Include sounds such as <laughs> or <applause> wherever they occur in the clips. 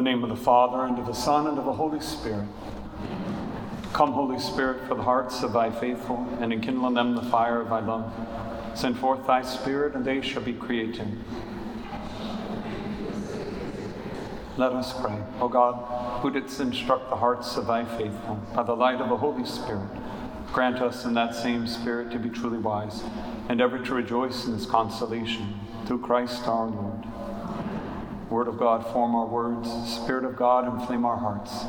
The name of the Father, and of the Son, and of the Holy Spirit. Come, Holy Spirit, for the hearts of thy faithful, and enkindle in them the fire of thy love. Send forth thy Spirit, and they shall be created. Let us pray. O God, who didst instruct the hearts of thy faithful by the light of the Holy Spirit, grant us in that same Spirit to be truly wise, and ever to rejoice in this consolation, through Christ our Lord. Word of God, form our words. Spirit of God, inflame our hearts.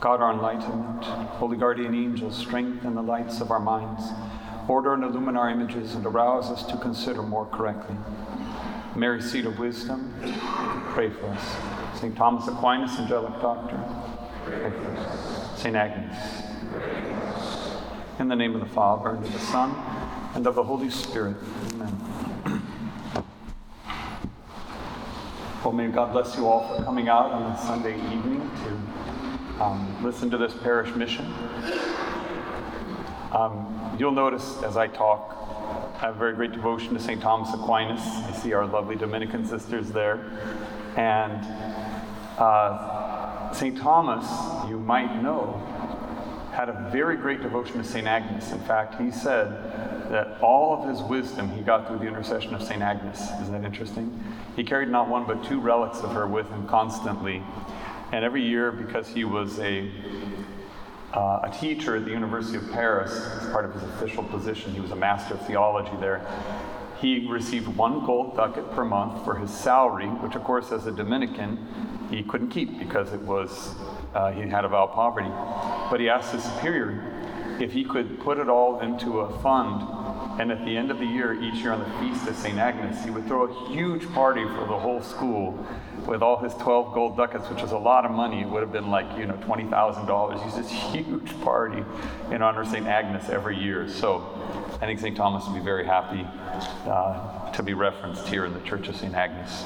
God, our enlightenment. Holy guardian angels, strengthen the lights of our minds. Order and illumine our images and arouse us to consider more correctly. Mary, seat of wisdom, pray for us. St. Thomas Aquinas, angelic doctor, pray for us. St. Agnes. In the name of the Father, and of the Son, and of the Holy Spirit. Amen. Well, may God bless you all for coming out on a Sunday evening to um, listen to this parish mission. Um, you'll notice as I talk, I have a very great devotion to St. Thomas Aquinas. I see our lovely Dominican sisters there. And uh, St. Thomas, you might know, had a very great devotion to St. Agnes. In fact, he said that all of his wisdom he got through the intercession of St. Agnes. Isn't that interesting? He carried not one but two relics of her with him constantly. And every year, because he was a, uh, a teacher at the University of Paris, as part of his official position, he was a master of theology there. He received one gold ducat per month for his salary, which, of course, as a Dominican, he couldn't keep because it was uh, he had a vow of poverty. But he asked his superior if he could put it all into a fund and at the end of the year, each year on the feast of St. Agnes, he would throw a huge party for the whole school with all his 12 gold ducats, which was a lot of money. It would have been like, you know, $20,000. He's this huge party in honor of St. Agnes every year. So I think St. Thomas would be very happy uh, to be referenced here in the Church of St. Agnes.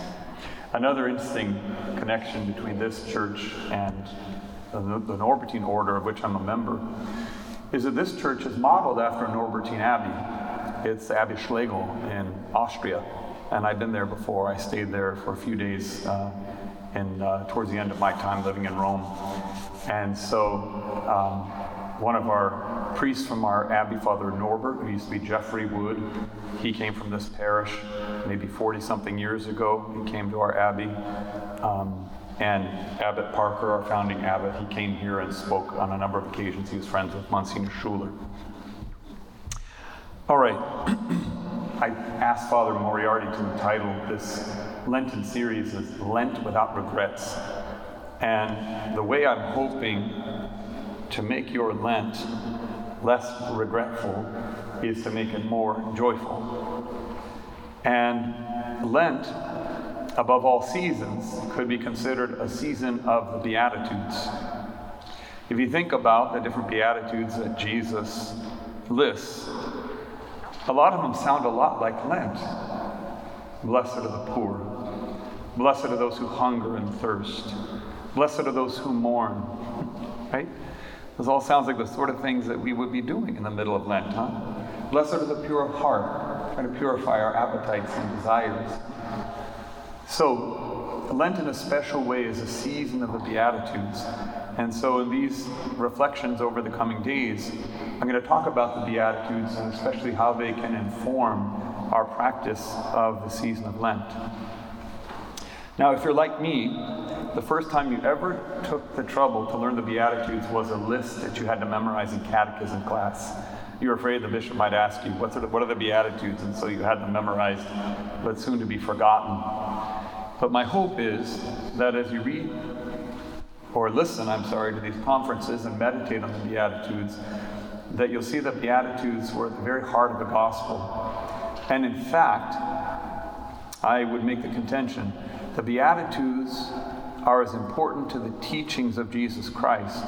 Another interesting connection between this church and the, the Norbertine order, of which I'm a member, is that this church is modeled after Norbertine Abbey. It's Abbey Schlägl in Austria, and I've been there before. I stayed there for a few days uh, in, uh, towards the end of my time living in Rome. And so um, one of our priests from our abbey, Father Norbert, who used to be Jeffrey Wood, he came from this parish maybe 40 something years ago. He came to our abbey. Um, and Abbot Parker, our founding abbot, he came here and spoke on a number of occasions. He was friends with Monsignor Schuler. All right. <clears throat> I asked Father Moriarty to entitle this Lenten series as Lent Without Regrets. And the way I'm hoping to make your Lent less regretful is to make it more joyful. And Lent, above all seasons, could be considered a season of the Beatitudes. If you think about the different Beatitudes that Jesus lists, a lot of them sound a lot like Lent. Blessed are the poor. Blessed are those who hunger and thirst. Blessed are those who mourn. <laughs> Right? This all sounds like the sort of things that we would be doing in the middle of Lent, huh? Blessed are the pure of heart, trying to purify our appetites and desires. So, Lent in a special way is a season of the Beatitudes. And so, in these reflections over the coming days, I'm going to talk about the Beatitudes and especially how they can inform our practice of the season of Lent. Now, if you're like me, the first time you ever took the trouble to learn the Beatitudes was a list that you had to memorize in catechism class. You were afraid the bishop might ask you, What's the, What are the Beatitudes? And so you had them memorized, but soon to be forgotten. But my hope is that as you read or listen, I'm sorry, to these conferences and meditate on the Beatitudes, that you'll see that the Beatitudes were at the very heart of the gospel. And in fact, I would make the contention the Beatitudes are as important to the teachings of Jesus Christ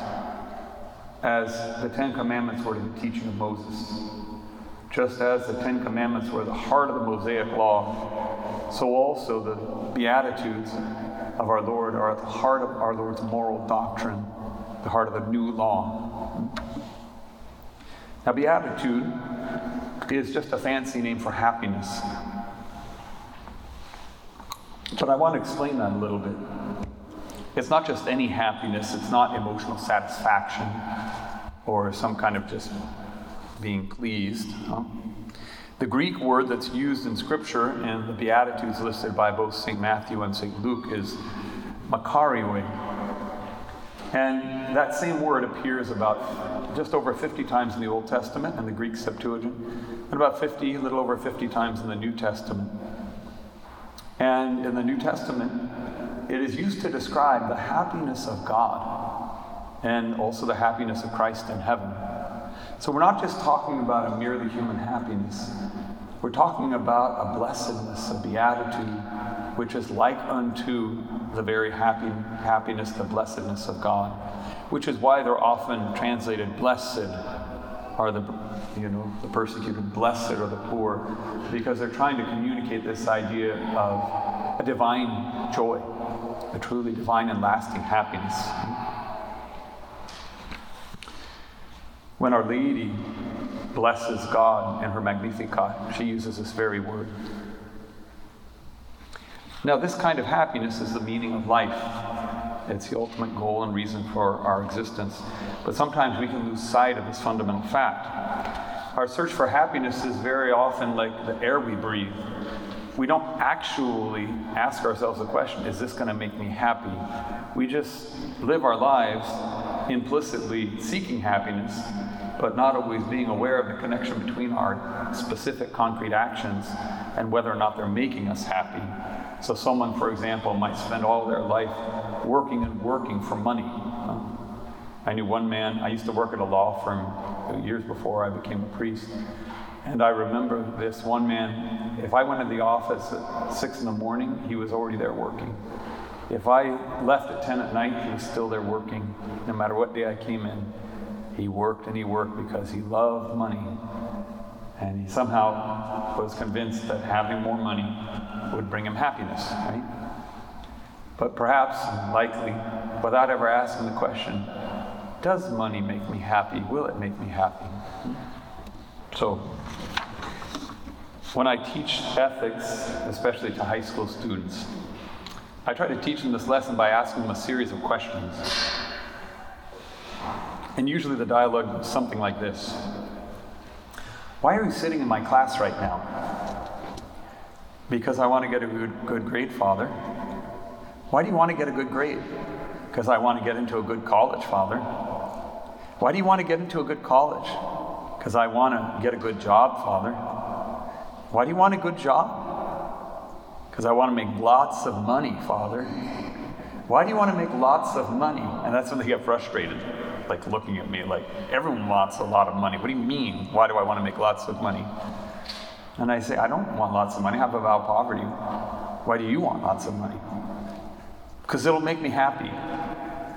as the Ten Commandments were the teaching of Moses. Just as the Ten Commandments were the heart of the Mosaic Law, so also the Beatitudes of our Lord are at the heart of our Lord's moral doctrine, the heart of the new law. Now, beatitude is just a fancy name for happiness. But I want to explain that a little bit. It's not just any happiness, it's not emotional satisfaction or some kind of just being pleased. The Greek word that's used in Scripture and the Beatitudes listed by both St. Matthew and St. Luke is makarioi. And that same word appears about just over 50 times in the Old Testament and the Greek Septuagint, and about 50, a little over 50 times in the New Testament. And in the New Testament, it is used to describe the happiness of God and also the happiness of Christ in heaven. So we're not just talking about a merely human happiness, we're talking about a blessedness, a beatitude, which is like unto the very happy, happiness, the blessedness of God, which is why they're often translated blessed are the you know the persecuted, blessed are the poor, because they're trying to communicate this idea of a divine joy, a truly divine and lasting happiness. When Our Lady blesses God in her Magnificat, she uses this very word. Now, this kind of happiness is the meaning of life. It's the ultimate goal and reason for our existence. But sometimes we can lose sight of this fundamental fact. Our search for happiness is very often like the air we breathe. We don't actually ask ourselves the question, is this going to make me happy? We just live our lives implicitly seeking happiness, but not always being aware of the connection between our specific concrete actions and whether or not they're making us happy. So, someone, for example, might spend all their life working and working for money. I knew one man, I used to work at a law firm years before I became a priest. And I remember this one man, if I went in the office at six in the morning, he was already there working. If I left at 10 at night, he was still there working. No matter what day I came in, he worked and he worked because he loved money. And he somehow was convinced that having more money would bring him happiness, right? But perhaps, likely, without ever asking the question, does money make me happy? Will it make me happy? So, when I teach ethics, especially to high school students, I try to teach them this lesson by asking them a series of questions. And usually the dialogue is something like this Why are you sitting in my class right now? Because I want to get a good, good grade, Father. Why do you want to get a good grade? Because I want to get into a good college, Father. Why do you want to get into a good college? Because I want to get a good job, Father. Why do you want a good job? Because I want to make lots of money, Father. Why do you want to make lots of money? And that's when they get frustrated, like looking at me like, everyone wants a lot of money. What do you mean? Why do I want to make lots of money? And I say, I don't want lots of money. I about poverty. Why do you want lots of money? Because it'll make me happy.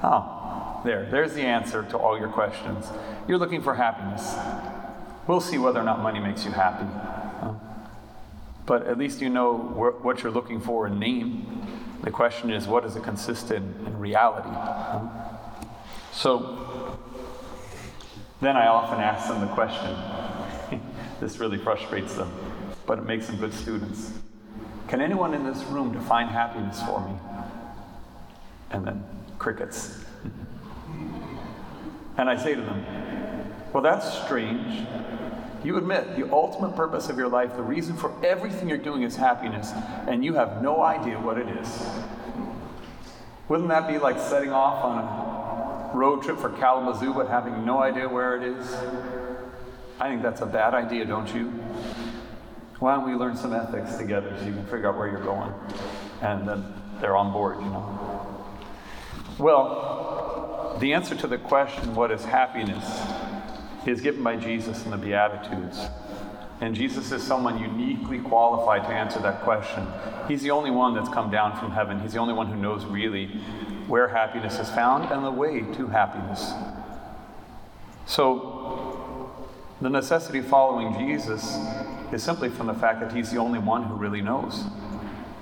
Oh, there. There's the answer to all your questions. You're looking for happiness. We'll see whether or not money makes you happy but at least you know wh- what you're looking for in name. The question is, what does it consist in reality? So then I often ask them the question. <laughs> this really frustrates them, but it makes them good students. Can anyone in this room define happiness for me? And then crickets. <laughs> and I say to them, Well, that's strange. You admit the ultimate purpose of your life, the reason for everything you're doing is happiness, and you have no idea what it is. Wouldn't that be like setting off on a road trip for Kalamazoo but having no idea where it is? I think that's a bad idea, don't you? Why don't we learn some ethics together so you can figure out where you're going? And then they're on board, you know. Well, the answer to the question, what is happiness? Is given by Jesus in the Beatitudes. And Jesus is someone uniquely qualified to answer that question. He's the only one that's come down from heaven. He's the only one who knows really where happiness is found and the way to happiness. So, the necessity of following Jesus is simply from the fact that He's the only one who really knows.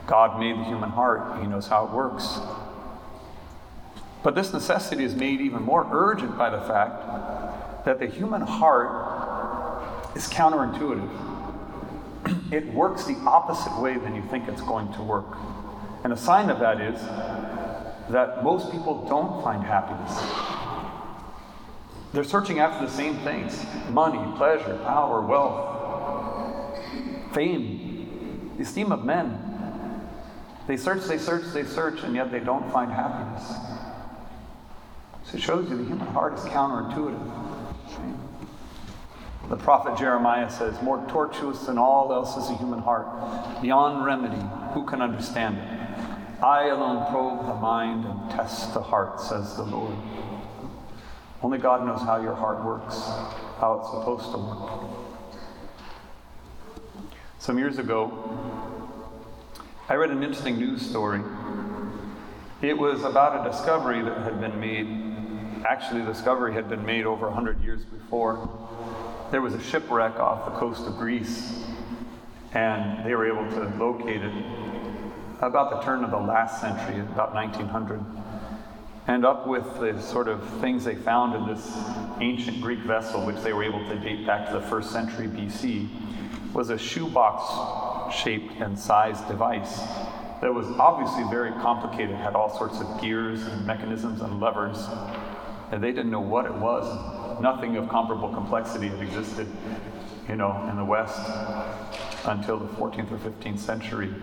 God made the human heart, He knows how it works. But this necessity is made even more urgent by the fact that the human heart is counterintuitive. it works the opposite way than you think it's going to work. And a sign of that is that most people don't find happiness. They're searching after the same things money, pleasure, power, wealth, fame, esteem of men. They search, they search, they search, and yet they don't find happiness. So it shows you the human heart is counterintuitive. The prophet Jeremiah says, More tortuous than all else is the human heart, beyond remedy. Who can understand it? I alone probe the mind and test the heart, says the Lord. Only God knows how your heart works, how it's supposed to work. Some years ago, I read an interesting news story. It was about a discovery that had been made. Actually, the discovery had been made over 100 years before. There was a shipwreck off the coast of Greece, and they were able to locate it about the turn of the last century, about 1900 and up with the sort of things they found in this ancient Greek vessel, which they were able to date back to the first century BC, was a shoebox shaped and sized device that was obviously very complicated, had all sorts of gears and mechanisms and levers, and they didn't know what it was. Nothing of comparable complexity had existed, you know, in the West until the 14th or 15th century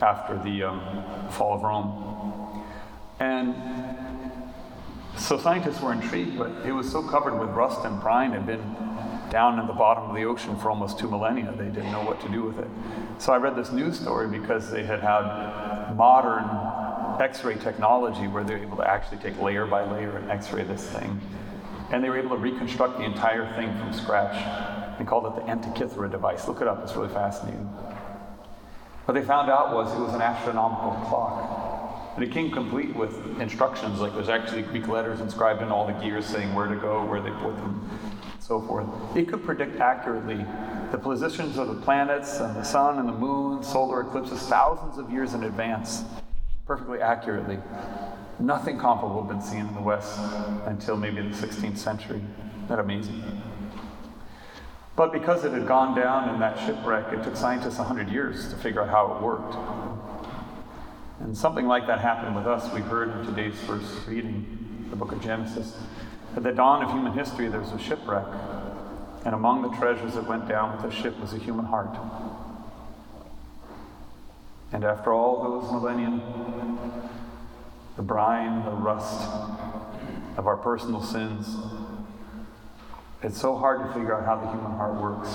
after the um, fall of Rome. And so scientists were intrigued, but it was so covered with rust and brine, had been down in the bottom of the ocean for almost two millennia. They didn't know what to do with it. So I read this news story because they had had modern X-ray technology where they're able to actually take layer by layer and X-ray this thing, and they were able to reconstruct the entire thing from scratch. They called it the Antikythera device. Look it up; it's really fascinating. What they found out was it was an astronomical clock. And it came complete with instructions, like there's actually Greek letters inscribed in all the gears saying where to go, where they put them, and so forth. It could predict accurately the positions of the planets and the sun and the moon, solar eclipses, thousands of years in advance, perfectly accurately. Nothing comparable had been seen in the West until maybe the 16th century. Isn't that amazing? But because it had gone down in that shipwreck, it took scientists 100 years to figure out how it worked. And something like that happened with us. We heard in today's first reading, the book of Genesis. At the dawn of human history, there was a shipwreck. And among the treasures that went down with the ship was a human heart. And after all those millennia, the brine, the rust of our personal sins, it's so hard to figure out how the human heart works.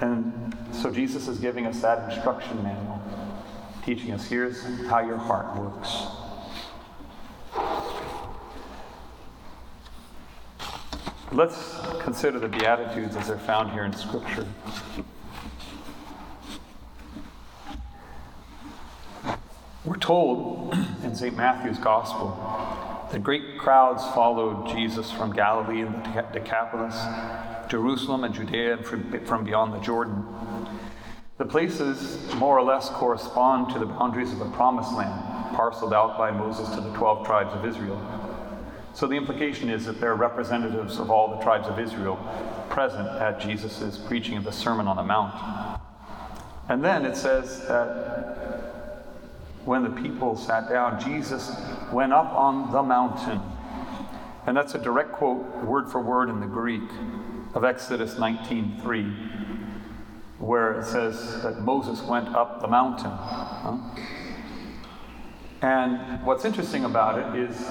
And so Jesus is giving us that instruction manual, teaching us here's how your heart works. Let's consider the Beatitudes as they're found here in Scripture. Told in St. Matthew's Gospel that great crowds followed Jesus from Galilee and the Decapolis Jerusalem and Judea and from, beyond the Jordan. The places more or less correspond to the boundaries of the promised land, parceled out by Moses to the 12 tribes of Israel. So the implication is that there are representatives of all the tribes of Israel present at Jesus' preaching of the Sermon on the Mount. And then it says that when the people sat down, Jesus went up on the mountain. And that's a direct quote, word for word in the Greek of Exodus 19:3, where it says that Moses went up the mountain. And what's interesting about it is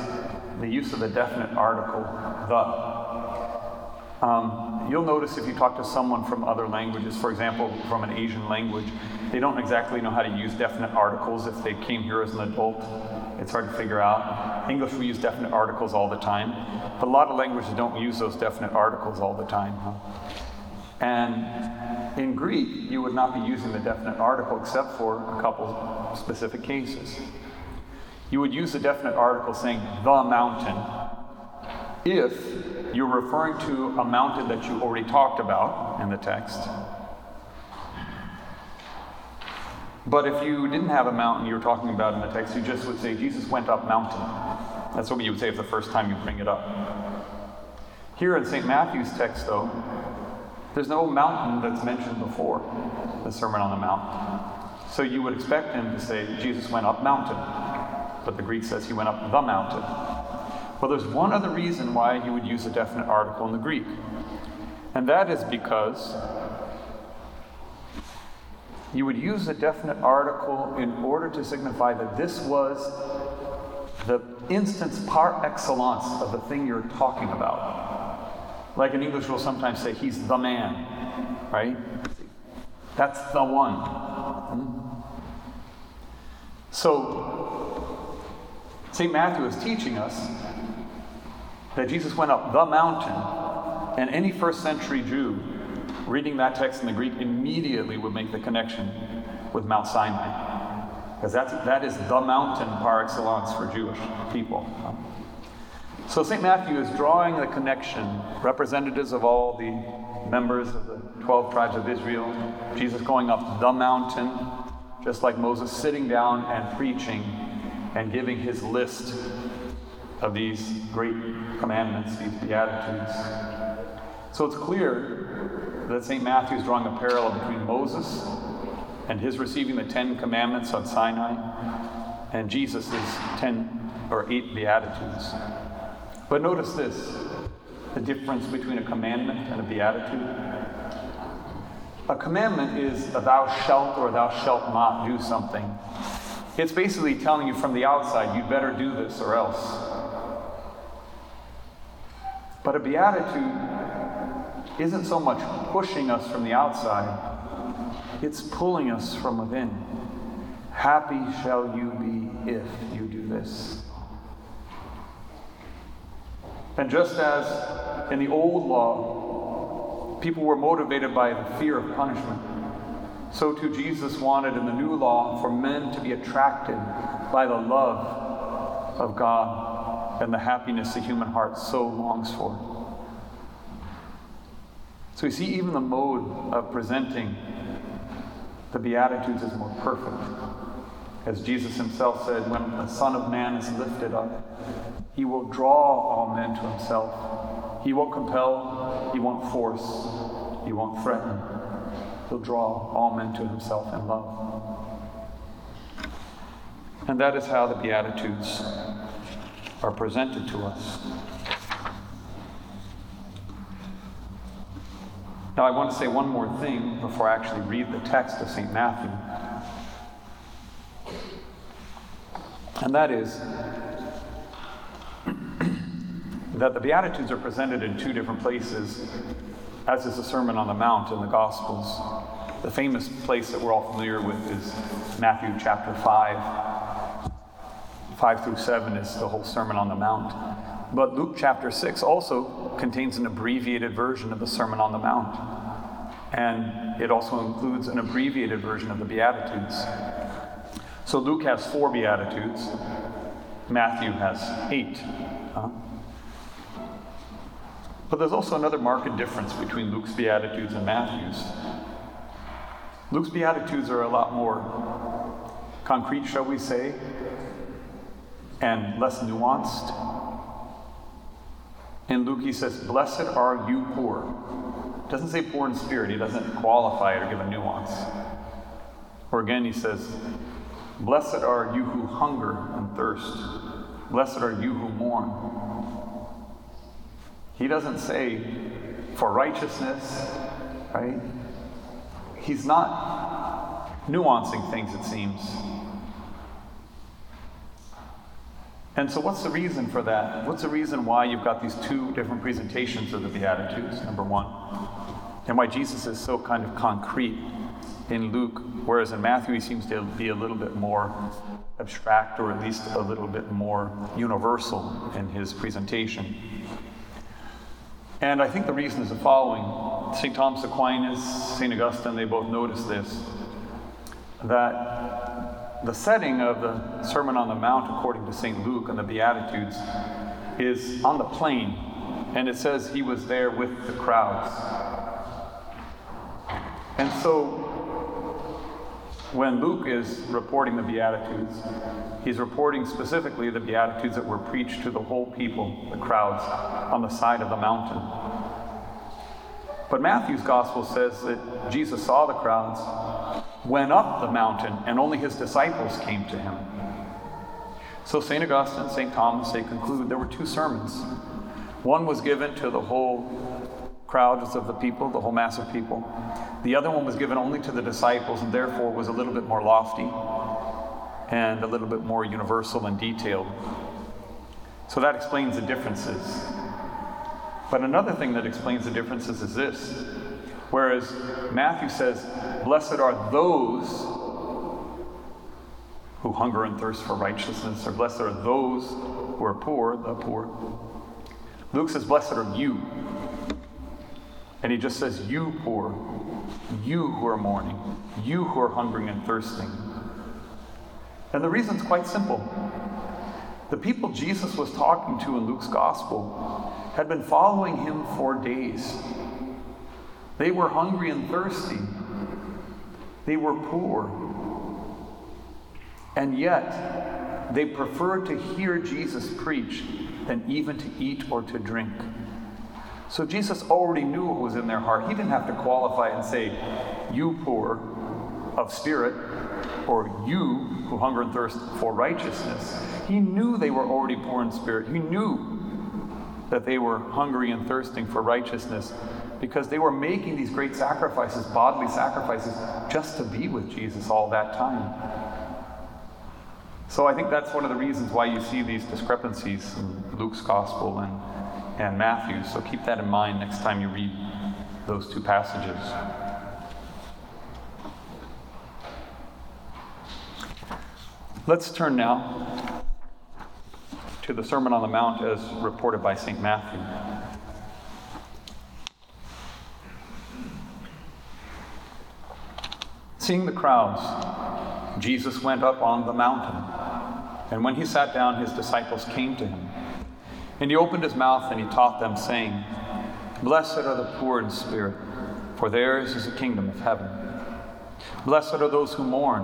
the use of the definite article, the. Um, you'll notice if you talk to someone from other languages, for example, from an Asian language, they don't exactly know how to use definite articles if they came here as an adult. It's hard to figure out. English, we use definite articles all the time, but a lot of languages don't use those definite articles all the time. Huh? And in Greek, you would not be using the definite article except for a couple specific cases. You would use the definite article saying the mountain if you're referring to a mountain that you already talked about in the text But if you didn't have a mountain you were talking about in the text, you just would say, Jesus went up mountain. That's what you would say if the first time you bring it up. Here in St. Matthew's text, though, there's no mountain that's mentioned before the Sermon on the Mount. So you would expect him to say, Jesus went up mountain. But the Greek says he went up the mountain. Well, there's one other reason why he would use a definite article in the Greek. And that is because you would use a definite article in order to signify that this was the instance par excellence of the thing you're talking about. Like in English, we'll sometimes say, he's the man, right? That's the one. So, St. Matthew is teaching us that Jesus went up the mountain, and any first century Jew reading that text in the Greek immediately would make the connection with Mount Sinai. Because that's, that is the mountain par excellence for Jewish people. So St. Matthew is drawing the connection, representatives of all the members of the 12 tribes of Israel, Jesus going up the mountain, just like Moses sitting down and preaching and giving his list of these great commandments, these beatitudes. So it's clear that St. Matthew is drawing a parallel between Moses and his receiving the Ten Commandments on Sinai and Jesus' ten or eight beatitudes. But notice this the difference between a commandment and a beatitude. A commandment is a thou shalt or thou shalt not do something. It's basically telling you from the outside, you'd better do this or else. But a beatitude isn't so much pushing us from the outside, it's pulling us from within. Happy shall you be if you do this. And just as in the old law, people were motivated by the fear of punishment, so too Jesus wanted in the new law for men to be attracted by the love of God and the happiness the human heart so longs for. So we see even the mode of presenting the Beatitudes is more perfect. As Jesus himself said, when the Son of Man is lifted up, he will draw all men to himself. He won't compel, he won't force, he won't threaten. He'll draw all men to himself in love. And that is how the Beatitudes are presented to us. Now, I want to say one more thing before I actually read the text of St. Matthew. And that is <clears throat> that the Beatitudes are presented in two different places, as is the Sermon on the Mount in the Gospels. The famous place that we're all familiar with is Matthew chapter 5. 5 through 7 is the whole Sermon on the Mount. But Luke chapter 6 also contains an abbreviated version of the Sermon on the Mount. And it also includes an abbreviated version of the Beatitudes. So Luke has four Beatitudes, Matthew has eight. Huh? But there's also another marked difference between Luke's Beatitudes and Matthew's. Luke's Beatitudes are a lot more concrete, shall we say, and less nuanced. In Luke, he says, Blessed are you poor. Doesn't say poor in spirit, he doesn't qualify it or give a nuance. Or again, he says, Blessed are you who hunger and thirst. Blessed are you who mourn. He doesn't say for righteousness, right? He's not nuancing things, it seems. And so, what's the reason for that? What's the reason why you've got these two different presentations of the Beatitudes, number one? And why Jesus is so kind of concrete in Luke, whereas in Matthew he seems to be a little bit more abstract or at least a little bit more universal in his presentation. And I think the reason is the following St. Thomas Aquinas, St. Augustine, they both noticed this that the setting of the Sermon on the Mount, according to St. Luke and the Beatitudes, is on the plain. And it says he was there with the crowds. And so when Luke is reporting the Beatitudes, he's reporting specifically the Beatitudes that were preached to the whole people, the crowds, on the side of the mountain. But Matthew's gospel says that Jesus saw the crowds went up the mountain, and only his disciples came to him. So St. Augustine, St. Thomas, they conclude there were two sermons. One was given to the whole crowds of the people, the whole mass of people. The other one was given only to the disciples and therefore was a little bit more lofty and a little bit more universal and detailed. So that explains the differences. But another thing that explains the differences is this. Whereas Matthew says, Blessed are those who hunger and thirst for righteousness, or blessed are those who are poor, the poor. Luke says, Blessed are you. And he just says, You poor, you who are mourning, you who are hungering and thirsting. And the reason is quite simple. The people Jesus was talking to in Luke's gospel had been following him for days. They were hungry and thirsty. They were poor. And yet, they preferred to hear Jesus preach than even to eat or to drink. So Jesus already knew what was in their heart. He didn't have to qualify and say, You poor of spirit, or you who hunger and thirst for righteousness. He knew they were already poor in spirit. He knew that they were hungry and thirsting for righteousness because they were making these great sacrifices, bodily sacrifices, just to be with Jesus all that time. So I think that's one of the reasons why you see these discrepancies in Luke's gospel and, and Matthew's. So keep that in mind next time you read those two passages. Let's turn now to the Sermon on the Mount as reported by St. Matthew. Seeing the crowds, Jesus went up on the mountain. And when he sat down, his disciples came to him. And he opened his mouth and he taught them, saying, Blessed are the poor in spirit, for theirs is the kingdom of heaven. Blessed are those who mourn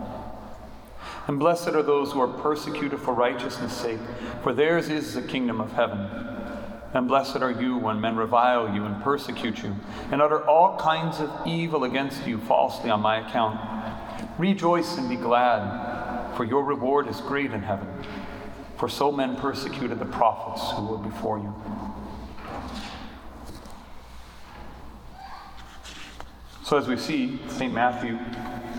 And blessed are those who are persecuted for righteousness' sake, for theirs is the kingdom of heaven. And blessed are you when men revile you and persecute you, and utter all kinds of evil against you falsely on my account. Rejoice and be glad, for your reward is great in heaven. For so men persecuted the prophets who were before you. So, as we see, St. Matthew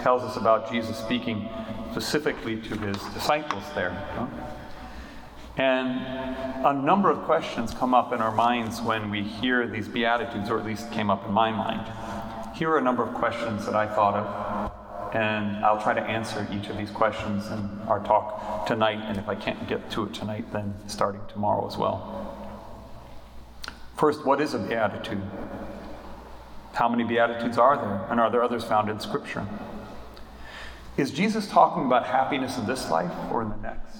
tells us about Jesus speaking specifically to his disciples there. And a number of questions come up in our minds when we hear these Beatitudes, or at least came up in my mind. Here are a number of questions that I thought of, and I'll try to answer each of these questions in our talk tonight, and if I can't get to it tonight, then starting tomorrow as well. First, what is a Beatitude? How many Beatitudes are there? And are there others found in Scripture? Is Jesus talking about happiness in this life or in the next?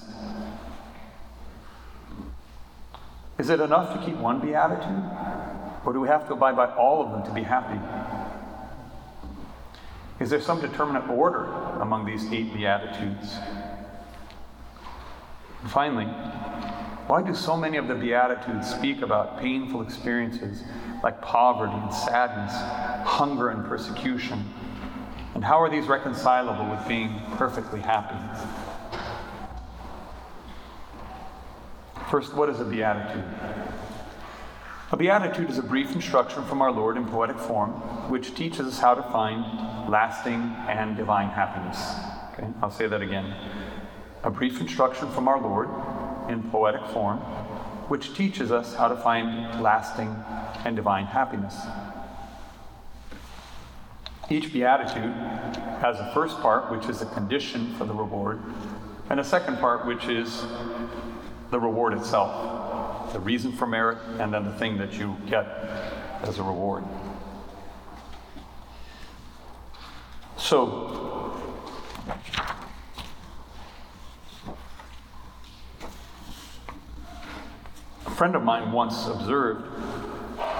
Is it enough to keep one beatitude? Or do we have to abide by all of them to be happy? Is there some determinate order among these eight beatitudes? And finally, why do so many of the beatitudes speak about painful experiences like poverty and sadness, hunger and persecution? And how are these reconcilable with being perfectly happy? First, what is a beatitude? A beatitude is a brief instruction from our Lord in poetic form, which teaches us how to find lasting and divine happiness. Okay, I'll say that again. A brief instruction from our Lord in poetic form, which teaches us how to find lasting and divine happiness. Each beatitude has a first part, which is a condition for the reward, and a second part, which is the reward itself, the reason for merit, and then the thing that you get as a reward. So, a friend of mine once observed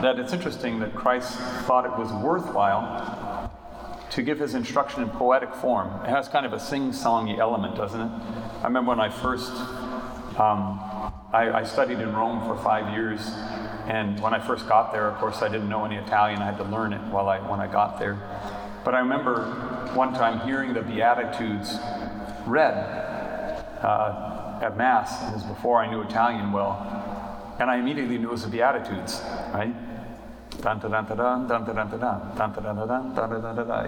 that it's interesting that Christ thought it was worthwhile to give his instruction in poetic form. It has kind of a sing-songy element, doesn't it? I remember when I first um, I, I, studied in Rome for five years, and when I first got there, of course, I didn't know any Italian. I had to learn it while I when I got there. But I remember one time hearing the Beatitudes read uh, at Mass. This was before I knew Italian well. And I immediately knew it was the Beatitudes, right?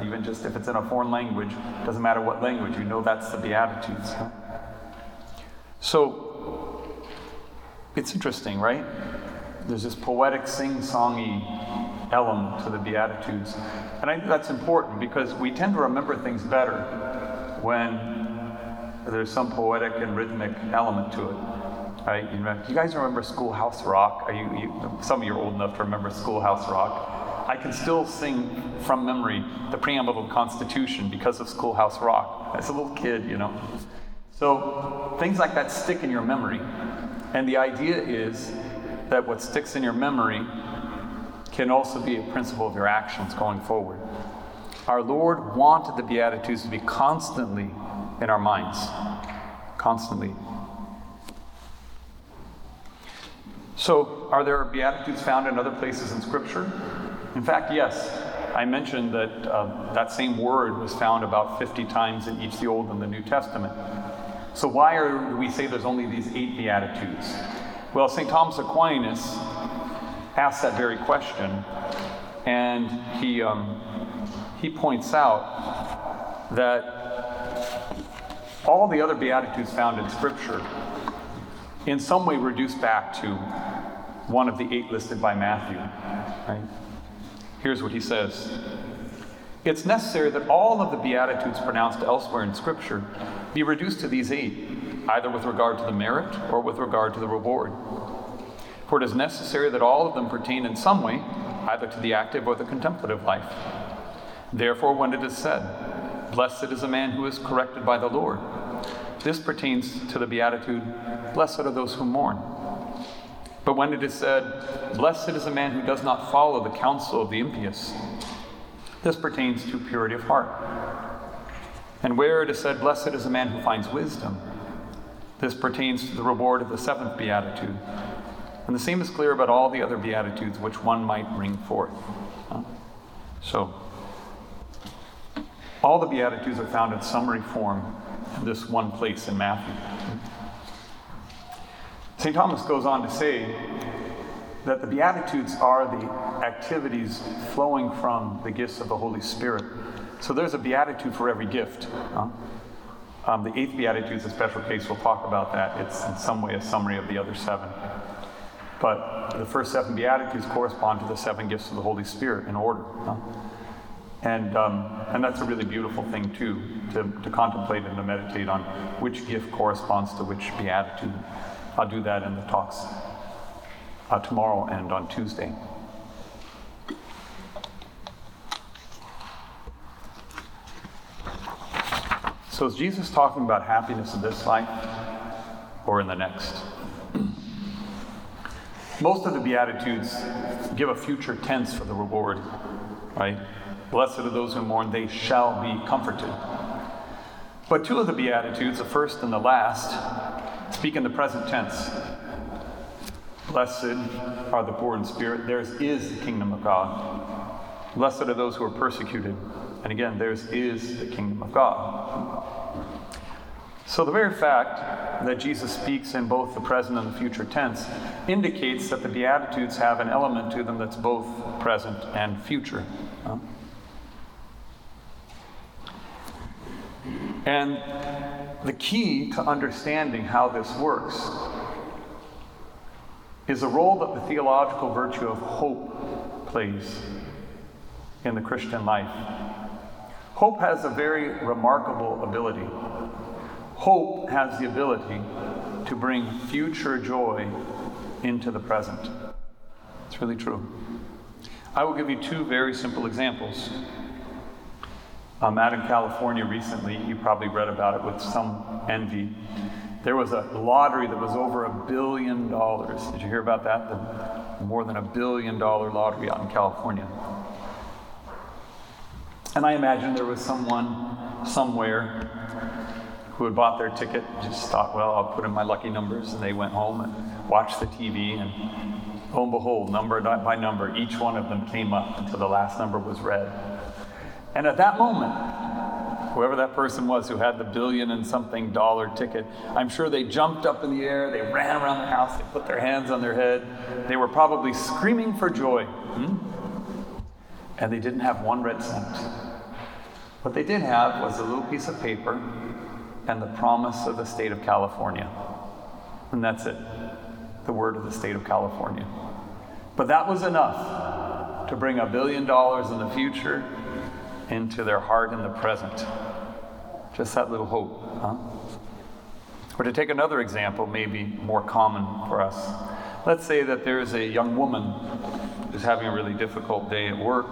Even just if it's in a foreign language, doesn't matter what language, you know that's the Beatitudes. So it's interesting, right? There's this poetic sing-songy element to the Beatitudes. And I think that's important because we tend to remember things better when there's some poetic and rhythmic element to it. Right? You, remember, you guys remember Schoolhouse Rock? Are you, you, some of you are old enough to remember Schoolhouse Rock. I can still sing from memory the preamble of the Constitution because of Schoolhouse Rock. As a little kid, you know. So things like that stick in your memory. And the idea is that what sticks in your memory can also be a principle of your actions going forward. Our Lord wanted the Beatitudes to be constantly in our minds, constantly So, are there Beatitudes found in other places in Scripture? In fact, yes. I mentioned that uh, that same word was found about 50 times in each the Old and the New Testament. So, why are, do we say there's only these eight Beatitudes? Well, St. Thomas Aquinas asked that very question, and he, um, he points out that all the other Beatitudes found in Scripture in some way reduced back to one of the eight listed by Matthew. Right? Here's what he says It's necessary that all of the Beatitudes pronounced elsewhere in Scripture be reduced to these eight, either with regard to the merit or with regard to the reward. For it is necessary that all of them pertain in some way either to the active or the contemplative life. Therefore, when it is said, Blessed is a man who is corrected by the Lord, this pertains to the Beatitude, Blessed are those who mourn. But when it is said, Blessed is a man who does not follow the counsel of the impious, this pertains to purity of heart. And where it is said, Blessed is a man who finds wisdom, this pertains to the reward of the seventh beatitude. And the same is clear about all the other beatitudes which one might bring forth. So, all the beatitudes are found in summary form this one place in Matthew. St. Thomas goes on to say that the Beatitudes are the activities flowing from the gifts of the Holy Spirit. So there's a beatitude for every gift. Huh? Um, the eighth beatitude is a special case. We'll talk about that. It's in some way a summary of the other seven. But the first seven beatitudes correspond to the seven gifts of the Holy Spirit in order. Huh? And, um, and that's a really beautiful thing, too, to, to contemplate and to meditate on which gift corresponds to which beatitude. I'll do that in the talks uh, tomorrow and on Tuesday. So, is Jesus talking about happiness in this life or in the next? Most of the Beatitudes give a future tense for the reward, right? Blessed are those who mourn, they shall be comforted. But two of the Beatitudes, the first and the last, Speak in the present tense. Blessed are the poor in spirit, theirs is the kingdom of God. Blessed are those who are persecuted, and again, theirs is the kingdom of God. So, the very fact that Jesus speaks in both the present and the future tense indicates that the Beatitudes have an element to them that's both present and future. And the key to understanding how this works is the role that the theological virtue of hope plays in the Christian life. Hope has a very remarkable ability. Hope has the ability to bring future joy into the present. It's really true. I will give you two very simple examples. I'm out in California recently. You probably read about it with some envy. There was a lottery that was over a billion dollars. Did you hear about that? The more than a billion dollar lottery out in California. And I imagine there was someone somewhere who had bought their ticket, just thought, well, I'll put in my lucky numbers, and they went home and watched the TV, and lo and behold, number by number, each one of them came up until the last number was read. And at that moment, whoever that person was who had the billion and something dollar ticket, I'm sure they jumped up in the air, they ran around the house, they put their hands on their head, they were probably screaming for joy. Hmm? And they didn't have one red cent. What they did have was a little piece of paper and the promise of the state of California. And that's it the word of the state of California. But that was enough to bring a billion dollars in the future into their heart in the present. Just that little hope, huh? Or to take another example, maybe more common for us. Let's say that there's a young woman who's having a really difficult day at work.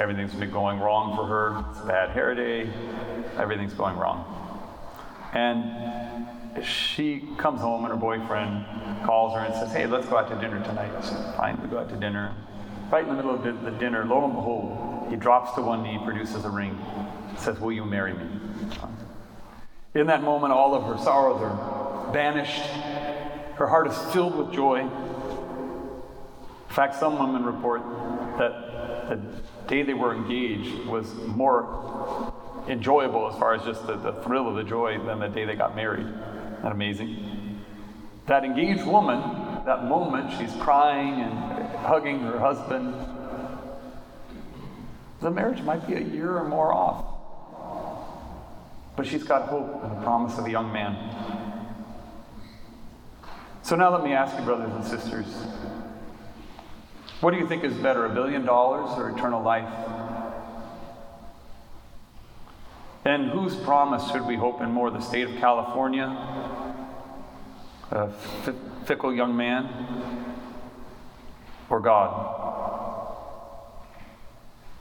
Everything's been going wrong for her. It's a bad hair day. Everything's going wrong. And she comes home and her boyfriend calls her and says, Hey, let's go out to dinner tonight. Said, Fine, we go out to dinner. Right in the middle of the dinner, lo and behold, he drops to one knee, produces a ring, says, Will you marry me? In that moment, all of her sorrows are banished. Her heart is filled with joy. In fact, some women report that the day they were engaged was more enjoyable as far as just the, the thrill of the joy than the day they got married. Isn't that amazing? That engaged woman, that moment, she's crying and hugging her husband. The marriage might be a year or more off. But she's got hope and the promise of a young man. So now let me ask you, brothers and sisters, what do you think is better, a billion dollars or eternal life? And whose promise should we hope in more? The state of California? A fickle young man? Or God?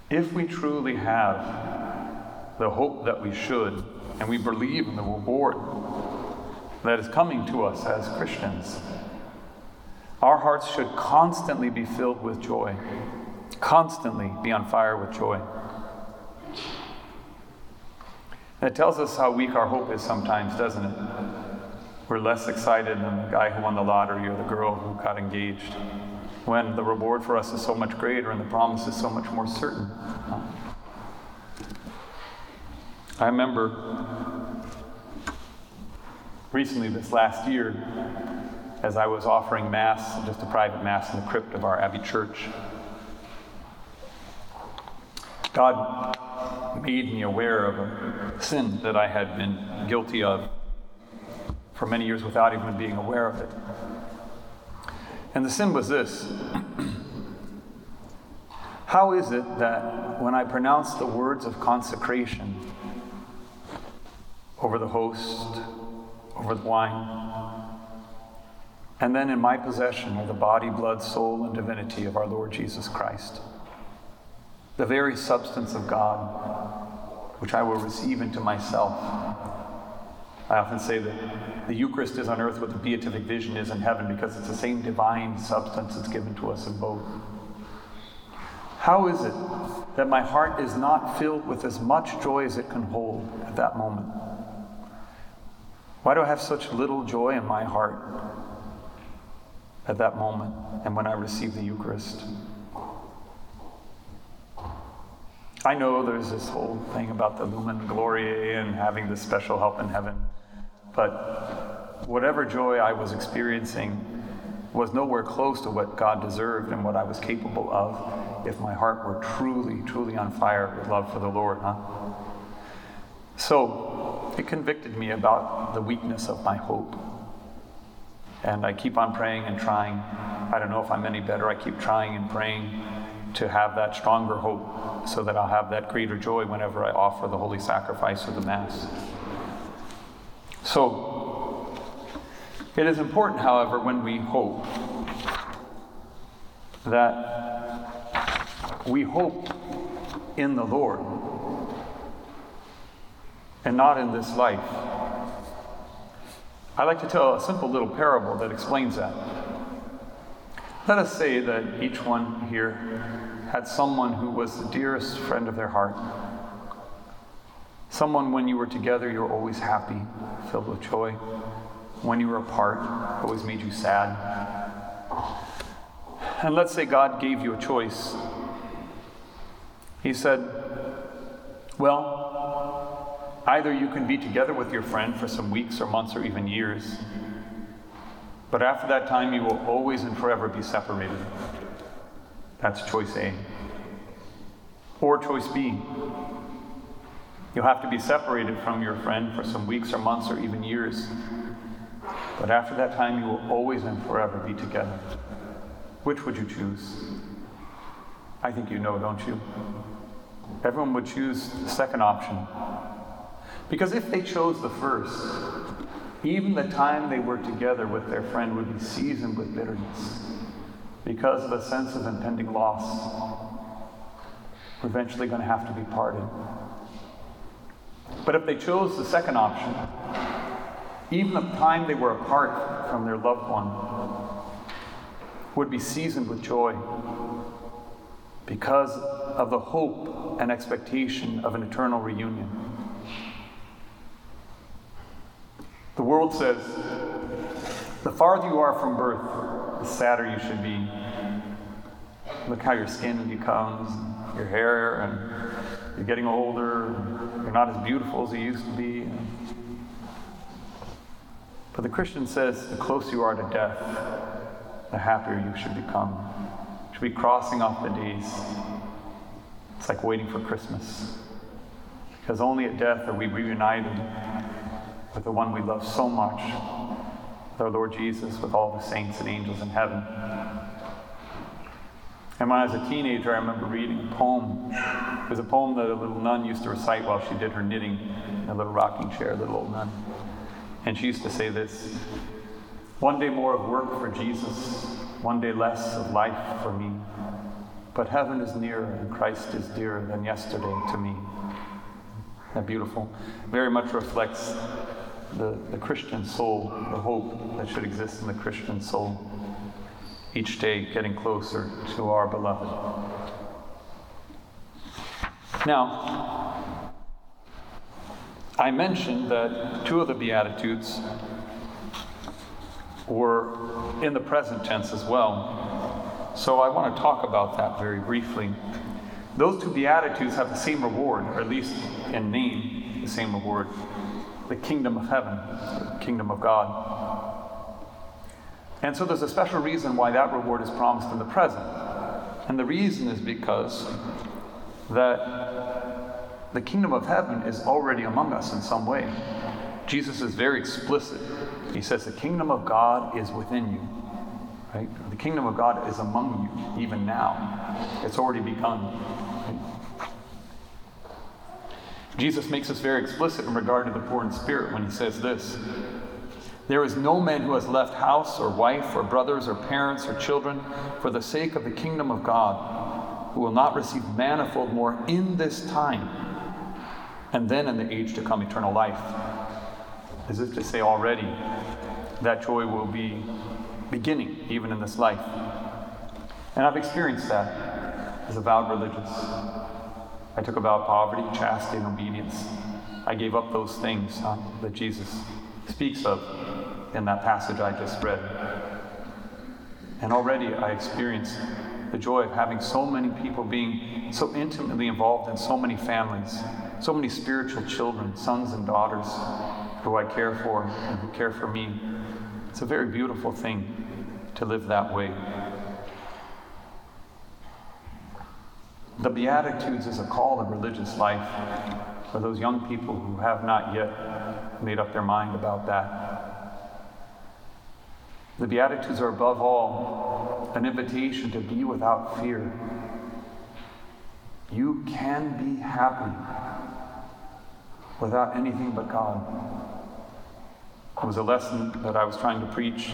If we truly have the hope that we should, and we believe in the reward that is coming to us as Christians, our hearts should constantly be filled with joy, constantly be on fire with joy. And it tells us how weak our hope is sometimes, doesn't it? We're less excited than the guy who won the lottery or the girl who got engaged when the reward for us is so much greater and the promise is so much more certain. I remember recently, this last year, as I was offering Mass, just a private Mass in the crypt of our Abbey Church, God made me aware of a sin that I had been guilty of for many years without even being aware of it. And the sin was this How is it that when I pronounce the words of consecration over the host, over the wine, and then in my possession are the body, blood, soul, and divinity of our Lord Jesus Christ, the very substance of God, which I will receive into myself. I often say that the Eucharist is on earth what the beatific vision is in heaven because it's the same divine substance that's given to us in both. How is it that my heart is not filled with as much joy as it can hold at that moment? Why do I have such little joy in my heart at that moment and when I receive the Eucharist? I know there's this whole thing about the Lumen Gloriae and having this special help in heaven, but whatever joy I was experiencing was nowhere close to what God deserved and what I was capable of if my heart were truly, truly on fire with love for the Lord, huh? So it convicted me about the weakness of my hope. And I keep on praying and trying. I don't know if I'm any better. I keep trying and praying to have that stronger hope so that I'll have that greater joy whenever I offer the holy sacrifice of the Mass. So, it is important, however, when we hope, that we hope in the Lord and not in this life. I like to tell a simple little parable that explains that. Let us say that each one here had someone who was the dearest friend of their heart. Someone when you were together, you were always happy, filled with joy. When you were apart, always made you sad. And let's say God gave you a choice. He said, Well, either you can be together with your friend for some weeks or months or even years, but after that time you will always and forever be separated. That's choice A. Or choice B. You'll have to be separated from your friend for some weeks or months or even years. But after that time, you will always and forever be together. Which would you choose? I think you know, don't you? Everyone would choose the second option. Because if they chose the first, even the time they were together with their friend would be seasoned with bitterness because of a sense of impending loss. We're eventually going to have to be parted. But if they chose the second option, even the time they were apart from their loved one would be seasoned with joy because of the hope and expectation of an eternal reunion. The world says the farther you are from birth, the sadder you should be. Look how your skin becomes, your hair, and you're getting older, you're not as beautiful as you used to be. But the Christian says the closer you are to death, the happier you should become. You should be crossing off the days. It's like waiting for Christmas. Because only at death are we reunited with the one we love so much, with our Lord Jesus, with all the saints and angels in heaven. And when I was a teenager, I remember reading a poem. It was a poem that a little nun used to recite while she did her knitting in a little rocking chair, a little old nun. And she used to say this One day more of work for Jesus, one day less of life for me. But heaven is nearer and Christ is dearer than yesterday to me. That beautiful? Very much reflects the, the Christian soul, the hope that should exist in the Christian soul each day getting closer to our beloved. Now, I mentioned that two of the Beatitudes were in the present tense as well. So I want to talk about that very briefly. Those two Beatitudes have the same reward, or at least in name, the same reward the kingdom of heaven, the kingdom of God. And so there's a special reason why that reward is promised in the present. And the reason is because that the kingdom of heaven is already among us in some way. Jesus is very explicit. He says the kingdom of God is within you. Right? The kingdom of God is among you even now. It's already begun. Jesus makes us very explicit in regard to the poor in spirit when he says this there is no man who has left house or wife or brothers or parents or children for the sake of the kingdom of God who will not receive manifold more in this time and then in the age to come eternal life. As if to say already, that joy will be beginning even in this life. And I've experienced that as a vowed religious. I took a vow of poverty, chastity, and obedience. I gave up those things uh, that Jesus speaks of in that passage I just read. And already I experience the joy of having so many people being so intimately involved in so many families, so many spiritual children, sons and daughters who I care for and who care for me. It's a very beautiful thing to live that way. The Beatitudes is a call to religious life for those young people who have not yet made up their mind about that. The Beatitudes are above all an invitation to be without fear. You can be happy without anything but God. It was a lesson that I was trying to preach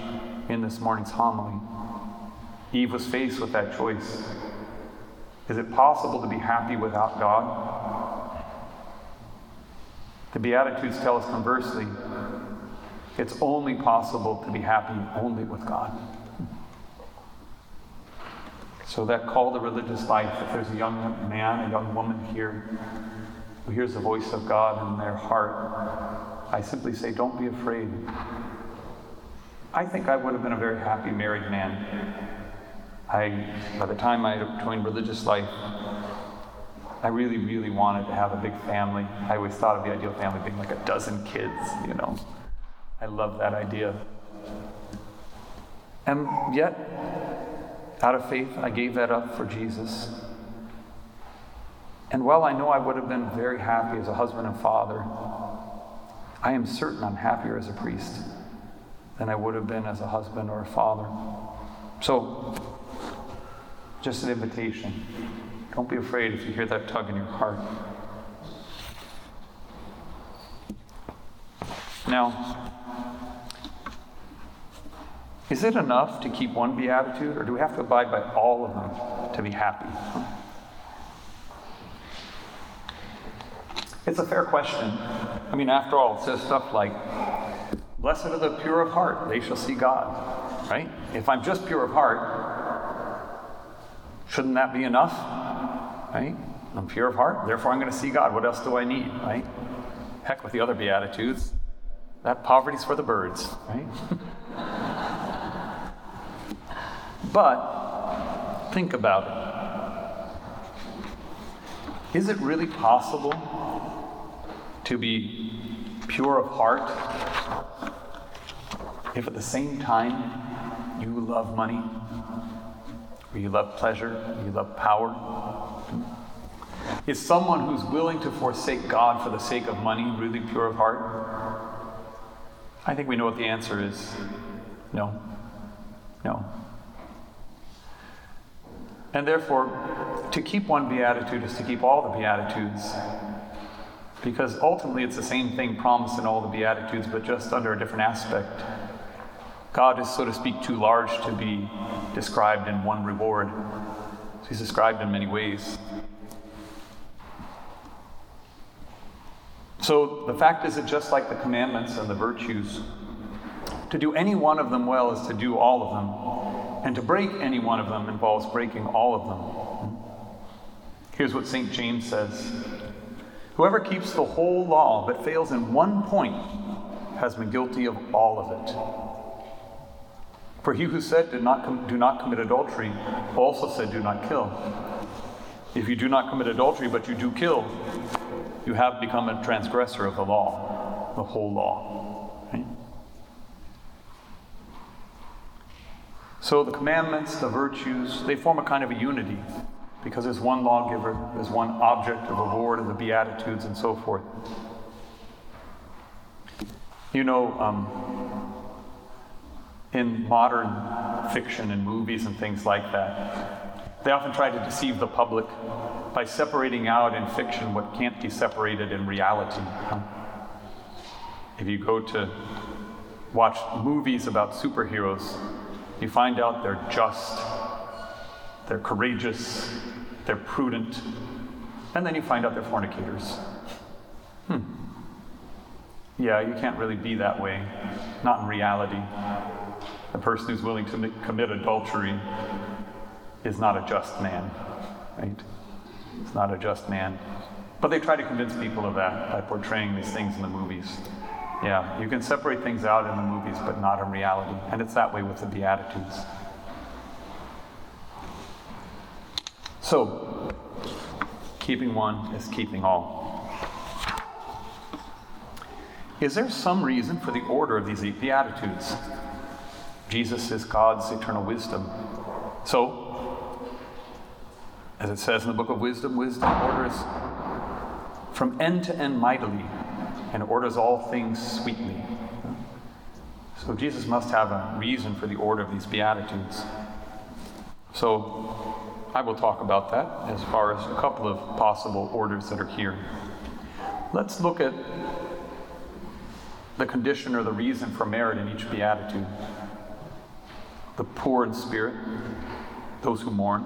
in this morning's homily. Eve was faced with that choice. Is it possible to be happy without God? The Beatitudes tell us conversely It's only possible to be happy only with God. So, that call to religious life, if there's a young man, a young woman here who hears the voice of God in their heart, I simply say, don't be afraid. I think I would have been a very happy married man. I, by the time I joined religious life, I really, really wanted to have a big family. I always thought of the ideal family being like a dozen kids, you know. I love that idea. And yet, out of faith, I gave that up for Jesus. And while I know I would have been very happy as a husband and father, I am certain I'm happier as a priest than I would have been as a husband or a father. So, just an invitation. Don't be afraid if you hear that tug in your heart. Now, is it enough to keep one beatitude, or do we have to abide by all of them to be happy? It's a fair question. I mean, after all, it says stuff like, Blessed are the pure of heart, they shall see God. Right? If I'm just pure of heart, shouldn't that be enough? Right? I'm pure of heart, therefore I'm going to see God. What else do I need? Right? Heck with the other Beatitudes. That poverty's for the birds, right? <laughs> but think about it. Is it really possible to be pure of heart if at the same time you love money, or you love pleasure, you love power? Is someone who's willing to forsake God for the sake of money really pure of heart? I think we know what the answer is no. No. And therefore, to keep one beatitude is to keep all the beatitudes. Because ultimately, it's the same thing promised in all the beatitudes, but just under a different aspect. God is, so to speak, too large to be described in one reward. He's described in many ways. So the fact is that just like the commandments and the virtues, to do any one of them well is to do all of them. And to break any one of them involves breaking all of them. Here's what St. James says Whoever keeps the whole law but fails in one point has been guilty of all of it. For he who said, Do not, com- do not commit adultery, also said, Do not kill. If you do not commit adultery, but you do kill, you have become a transgressor of the law, the whole law. Right? So the commandments, the virtues, they form a kind of a unity because there's one lawgiver, there's one object of Lord and the Beatitudes and so forth. You know, um, in modern fiction and movies and things like that, they often try to deceive the public by separating out in fiction what can't be separated in reality. If you go to watch movies about superheroes, you find out they're just, they're courageous, they're prudent, and then you find out they're fornicators. Hmm. Yeah, you can't really be that way, not in reality. A person who's willing to commit adultery is not a just man, right? It's not a just man. But they try to convince people of that by portraying these things in the movies. Yeah, you can separate things out in the movies, but not in reality. And it's that way with the Beatitudes. So, keeping one is keeping all. Is there some reason for the order of these eight Beatitudes? Jesus is God's eternal wisdom. So, as it says in the book of wisdom, wisdom orders from end to end mightily and orders all things sweetly. So Jesus must have a reason for the order of these Beatitudes. So I will talk about that as far as a couple of possible orders that are here. Let's look at the condition or the reason for merit in each Beatitude. The poor in spirit, those who mourn,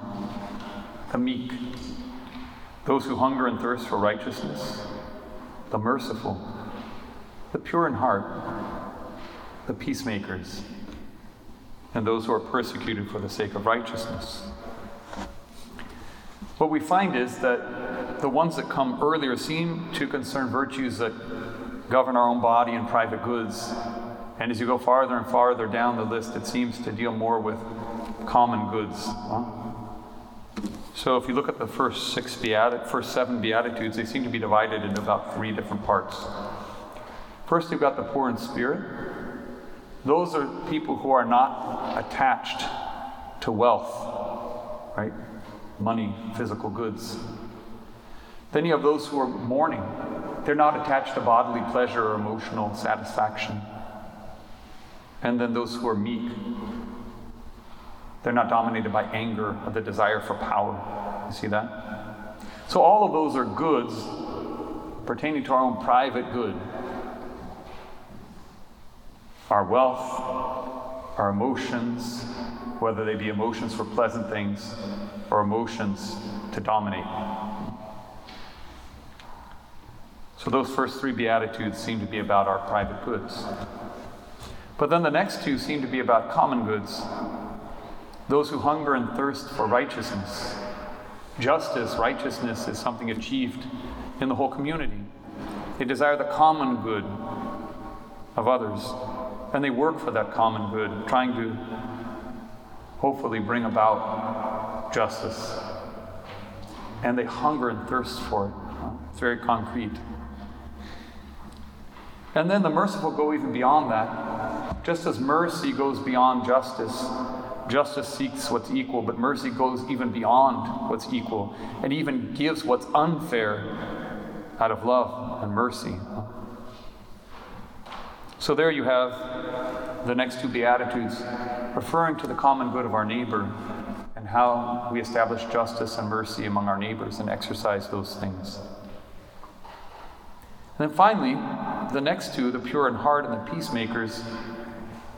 the meek, those who hunger and thirst for righteousness, the merciful, the pure in heart, the peacemakers, and those who are persecuted for the sake of righteousness. What we find is that the ones that come earlier seem to concern virtues that govern our own body and private goods. And as you go farther and farther down the list, it seems to deal more with common goods. So if you look at the first six beati- first seven beatitudes, they seem to be divided into about three different parts. First, you've got the poor in spirit. Those are people who are not attached to wealth, right? Money, physical goods. Then you have those who are mourning. They're not attached to bodily pleasure or emotional satisfaction. And then those who are meek. They're not dominated by anger or the desire for power. You see that? So all of those are goods pertaining to our own private good our wealth, our emotions, whether they be emotions for pleasant things or emotions to dominate. So, those first three Beatitudes seem to be about our private goods. But then the next two seem to be about common goods those who hunger and thirst for righteousness. Justice, righteousness is something achieved in the whole community. They desire the common good of others and they work for that common good, trying to hopefully bring about justice. And they hunger and thirst for it. It's very concrete. And then the merciful go even beyond that. Just as mercy goes beyond justice, justice seeks what's equal, but mercy goes even beyond what's equal and even gives what's unfair out of love and mercy. So there you have the next two Beatitudes referring to the common good of our neighbor and how we establish justice and mercy among our neighbors and exercise those things. And then finally, the next two, the pure in heart and the peacemakers,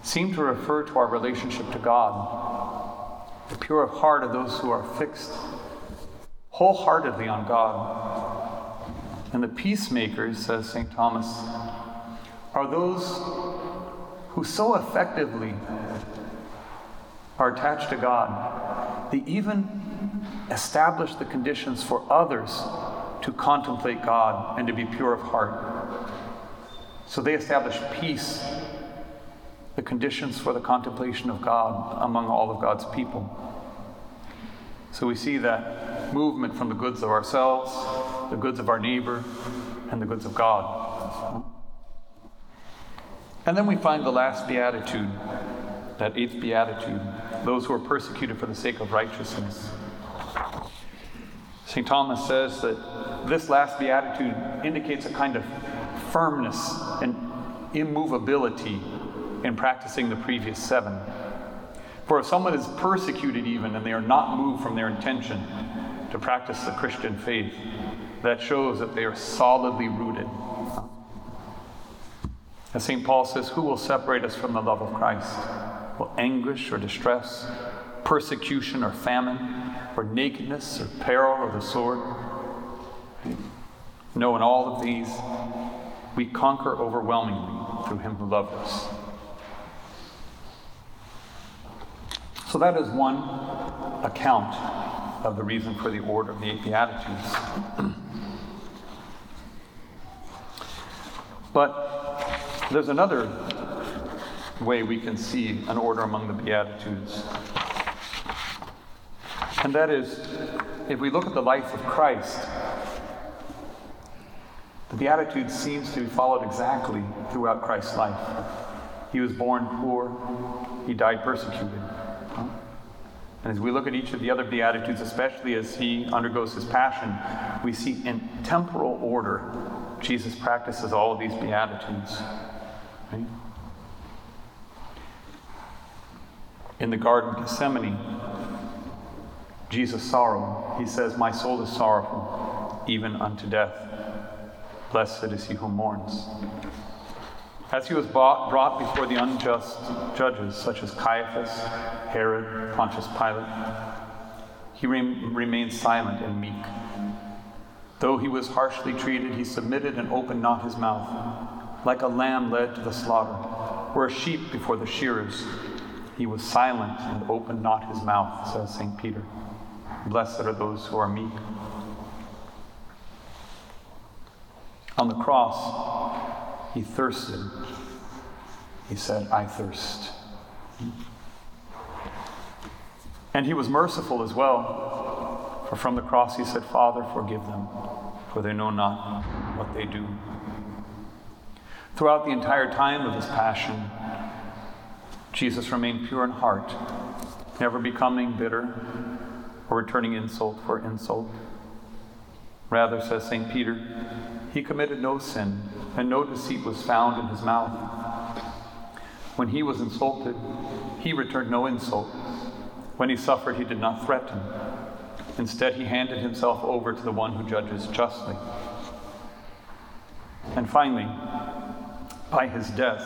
seem to refer to our relationship to God. The pure of heart are those who are fixed wholeheartedly on God. And the peacemakers, says St. Thomas, are those who so effectively are attached to God, they even establish the conditions for others to contemplate God and to be pure of heart. So they establish peace, the conditions for the contemplation of God among all of God's people. So we see that movement from the goods of ourselves, the goods of our neighbor, and the goods of God. And then we find the last beatitude, that eighth beatitude, those who are persecuted for the sake of righteousness. St. Thomas says that this last beatitude indicates a kind of firmness and immovability in practicing the previous seven. For if someone is persecuted, even, and they are not moved from their intention to practice the Christian faith, that shows that they are solidly rooted as St. Paul says, Who will separate us from the love of Christ? Will anguish or distress, persecution or famine, or nakedness or peril or the sword? No, in all of these, we conquer overwhelmingly through him who loved us. So that is one account of the reason for the order of the eight Beatitudes. but there's another way we can see an order among the Beatitudes. And that is, if we look at the life of Christ, the Beatitudes seems to be followed exactly throughout Christ's life. He was born poor, he died persecuted. And as we look at each of the other Beatitudes, especially as he undergoes his passion, we see in temporal order Jesus practices all of these Beatitudes. Right? In the Garden of Gethsemane, Jesus sorrow. He says, My soul is sorrowful, even unto death. Blessed is he who mourns. As he was brought before the unjust judges, such as Caiaphas, Herod, Pontius Pilate, he remained silent and meek. Though he was harshly treated, he submitted and opened not his mouth. like a lamb led to the slaughter, or a sheep before the shearers. He was silent and opened not his mouth, says St. Peter. Blessed are those who are meek. On the cross, he thirsted. He said, I thirst. And he was merciful as well, for from the cross he said, Father, forgive them, for they know not what they do. Throughout the entire time of his passion, Jesus remained pure in heart, never becoming bitter or returning insult for insult. Rather, says St. Peter, he committed no sin, and no deceit was found in his mouth. When he was insulted, he returned no insult. When he suffered, he did not threaten. Instead, he handed himself over to the one who judges justly. And finally, by his death,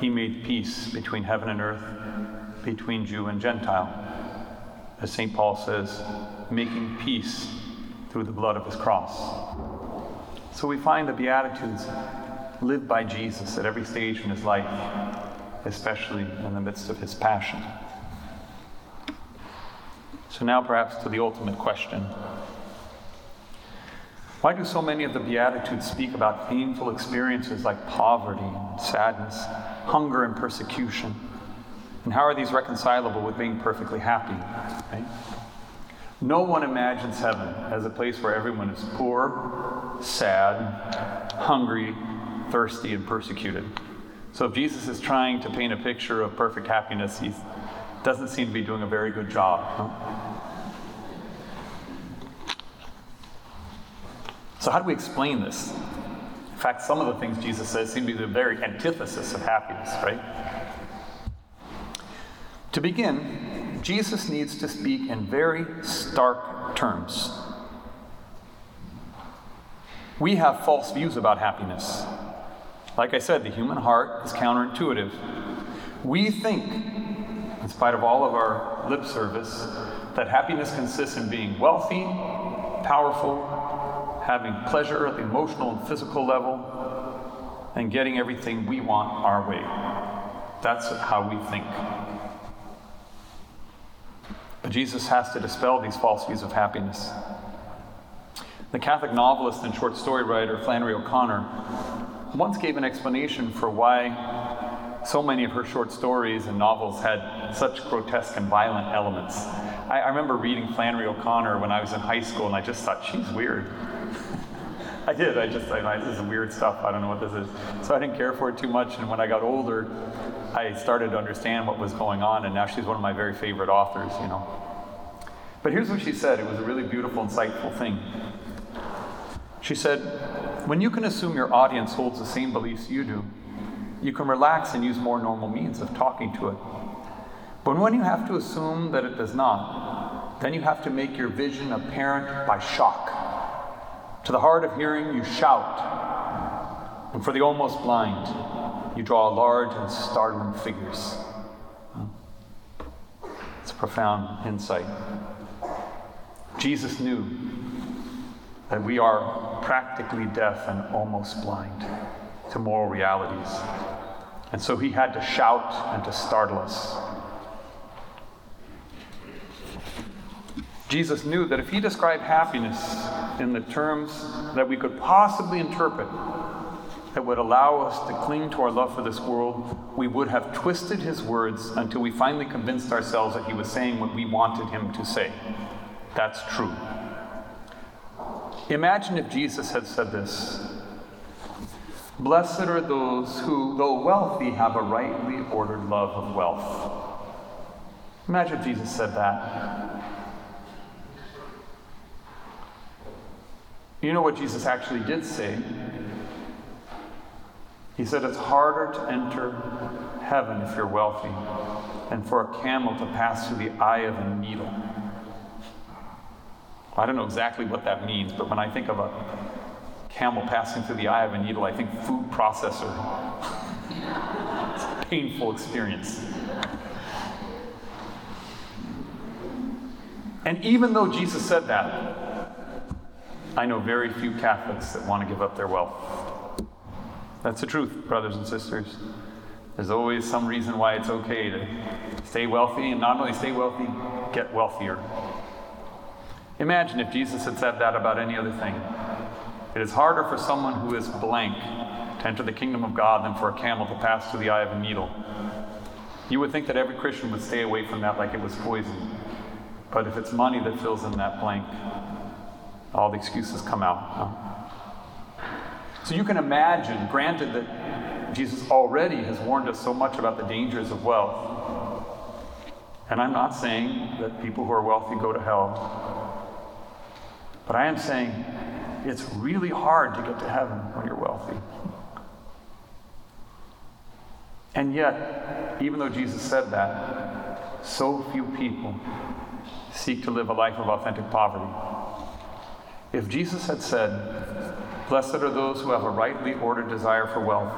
he made peace between heaven and earth, between Jew and Gentile. As St. Paul says, making peace through the blood of his cross. So we find the Beatitudes lived by Jesus at every stage in his life, especially in the midst of his passion. So now, perhaps, to the ultimate question why do so many of the Beatitudes speak about painful experiences like poverty and sadness, hunger and persecution? And how are these reconcilable with being perfectly happy? Right? No one imagines heaven as a place where everyone is poor, sad, hungry, thirsty, and persecuted. So if Jesus is trying to paint a picture of perfect happiness, he doesn't seem to be doing a very good job. Huh? So, how do we explain this? In fact, some of the things Jesus says seem to be the very antithesis of happiness, right? To begin, Jesus needs to speak in very stark terms. We have false views about happiness. Like I said, the human heart is counterintuitive. We think, in spite of all of our lip service, that happiness consists in being wealthy, powerful, having pleasure at the emotional and physical level, and getting everything we want our way. That's how we think. But Jesus has to dispel these false views of happiness. The Catholic novelist and short story writer Flannery O'Connor once gave an explanation for why so many of her short stories and novels had such grotesque and violent elements. I, I remember reading Flannery O'Connor when I was in high school, and I just thought, she's weird. <laughs> I did. I just, I, this is weird stuff. I don't know what this is. So I didn't care for it too much. And when I got older, I started to understand what was going on. And now she's one of my very favorite authors, you know. But here's what she said. It was a really beautiful, insightful thing. She said, When you can assume your audience holds the same beliefs you do, you can relax and use more normal means of talking to it. But when you have to assume that it does not, then you have to make your vision apparent by shock to the hard of hearing, you shout. And for the almost blind, you draw large and startling figures. It's a profound insight. Jesus knew that we are practically deaf and almost blind to moral realities. And so he had to shout and to startle us. Jesus knew that if he described happiness in the terms that we could possibly interpret that would allow us to cling to our love for this world, we would have twisted his words until we finally convinced ourselves that he was saying what we wanted him to say. That's true. Imagine if Jesus had said this Blessed are those who, though wealthy, have a rightly ordered love of wealth. Imagine if Jesus said that. You know what Jesus actually did say? He said it's harder to enter heaven if you're wealthy than for a camel to pass through the eye of a needle. I don't know exactly what that means, but when I think of a camel passing through the eye of a needle, I think food processor. <laughs> it's a painful experience. And even though Jesus said that, I know very few Catholics that want to give up their wealth. That's the truth, brothers and sisters. There's always some reason why it's okay to stay wealthy, and not only stay wealthy, get wealthier. Imagine if Jesus had said that about any other thing. It is harder for someone who is blank to enter the kingdom of God than for a camel to pass through the eye of a needle. You would think that every Christian would stay away from that like it was poison. But if it's money that fills in that blank, all the excuses come out. So you can imagine, granted that Jesus already has warned us so much about the dangers of wealth. And I'm not saying that people who are wealthy go to hell. But I am saying it's really hard to get to heaven when you're wealthy. And yet, even though Jesus said that, so few people seek to live a life of authentic poverty. If Jesus had said, Blessed are those who have a rightly ordered desire for wealth,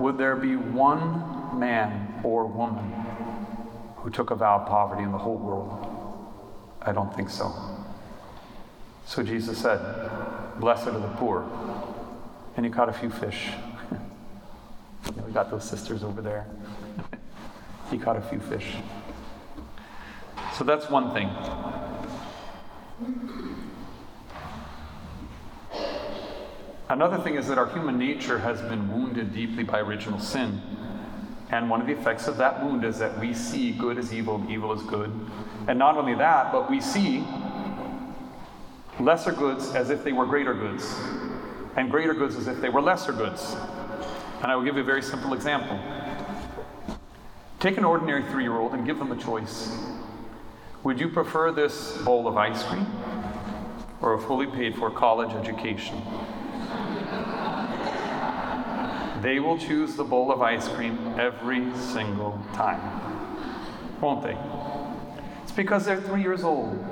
would there be one man or woman who took a vow of poverty in the whole world? I don't think so. So Jesus said, Blessed are the poor. And he caught a few fish. <laughs> we got those sisters over there. <laughs> he caught a few fish. So that's one thing. Another thing is that our human nature has been wounded deeply by original sin. And one of the effects of that wound is that we see good as evil, evil as good. And not only that, but we see lesser goods as if they were greater goods, and greater goods as if they were lesser goods. And I will give you a very simple example. Take an ordinary three year old and give them a choice. Would you prefer this bowl of ice cream or a fully paid for college education? They will choose the bowl of ice cream every single time, won't they? It's because they're three years old.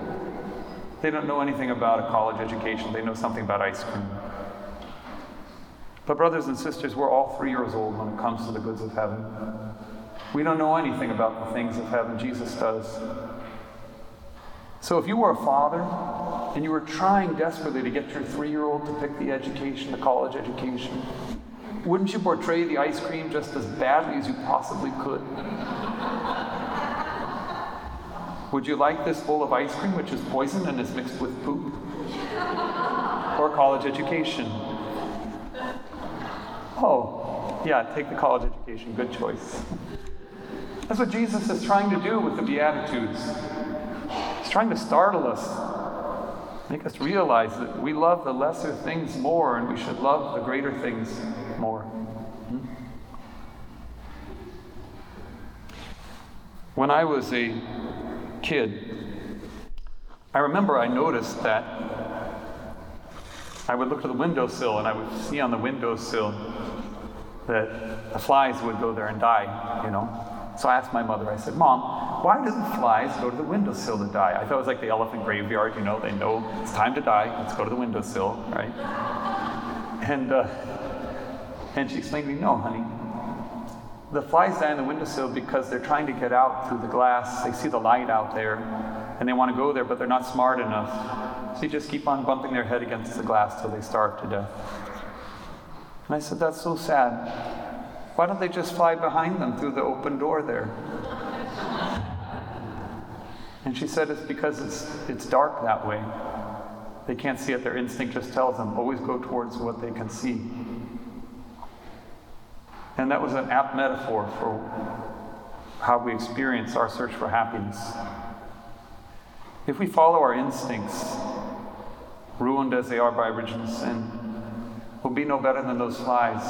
They don't know anything about a college education, they know something about ice cream. But, brothers and sisters, we're all three years old when it comes to the goods of heaven. We don't know anything about the things of heaven. Jesus does. So, if you were a father and you were trying desperately to get your three year old to pick the education, the college education, wouldn't you portray the ice cream just as badly as you possibly could? Would you like this bowl of ice cream, which is poison and is mixed with poop? Or college education? Oh, yeah, take the college education. Good choice. That's what Jesus is trying to do with the Beatitudes. He's trying to startle us, make us realize that we love the lesser things more and we should love the greater things more. When I was a kid, I remember I noticed that I would look to the windowsill and I would see on the windowsill that the flies would go there and die, you know. So I asked my mother, I said, Mom, why do the flies go to the windowsill to die? I thought it was like the elephant graveyard, you know, they know it's time to die, let's go to the windowsill, right? And, uh, and she explained to me, no, honey, the flies die on the windowsill because they're trying to get out through the glass. They see the light out there and they want to go there, but they're not smart enough. So they just keep on bumping their head against the glass till they starve to death. And I said, That's so sad. Why don't they just fly behind them through the open door there? And she said, It's because it's, it's dark that way. They can't see it. Their instinct just tells them always go towards what they can see. And that was an apt metaphor for how we experience our search for happiness. If we follow our instincts, ruined as they are by original sin, we'll be no better than those flies,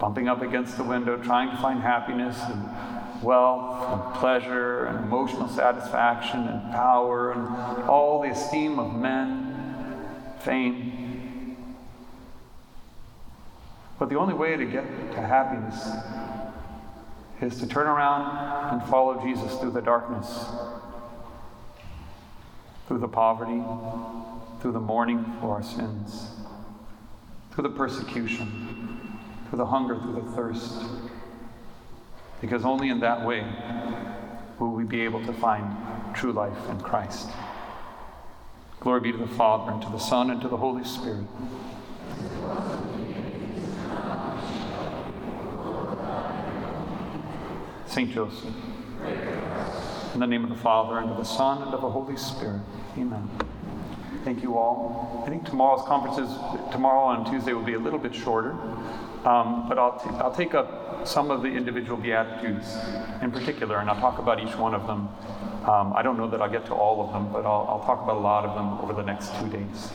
bumping up against the window, trying to find happiness and wealth and pleasure and emotional satisfaction and power and all the esteem of men, fame. But the only way to get to happiness is to turn around and follow Jesus through the darkness, through the poverty, through the mourning for our sins, through the persecution, through the hunger, through the thirst. Because only in that way will we be able to find true life in Christ. Glory be to the Father, and to the Son, and to the Holy Spirit. Saint Joseph. In the name of the Father, and of the Son, and of the Holy Spirit. Amen. Thank you all. I think tomorrow's conferences, tomorrow and Tuesday, will be a little bit shorter, um, but I'll, t- I'll take up some of the individual Beatitudes in particular, and I'll talk about each one of them. Um, I don't know that I'll get to all of them, but I'll, I'll talk about a lot of them over the next two days.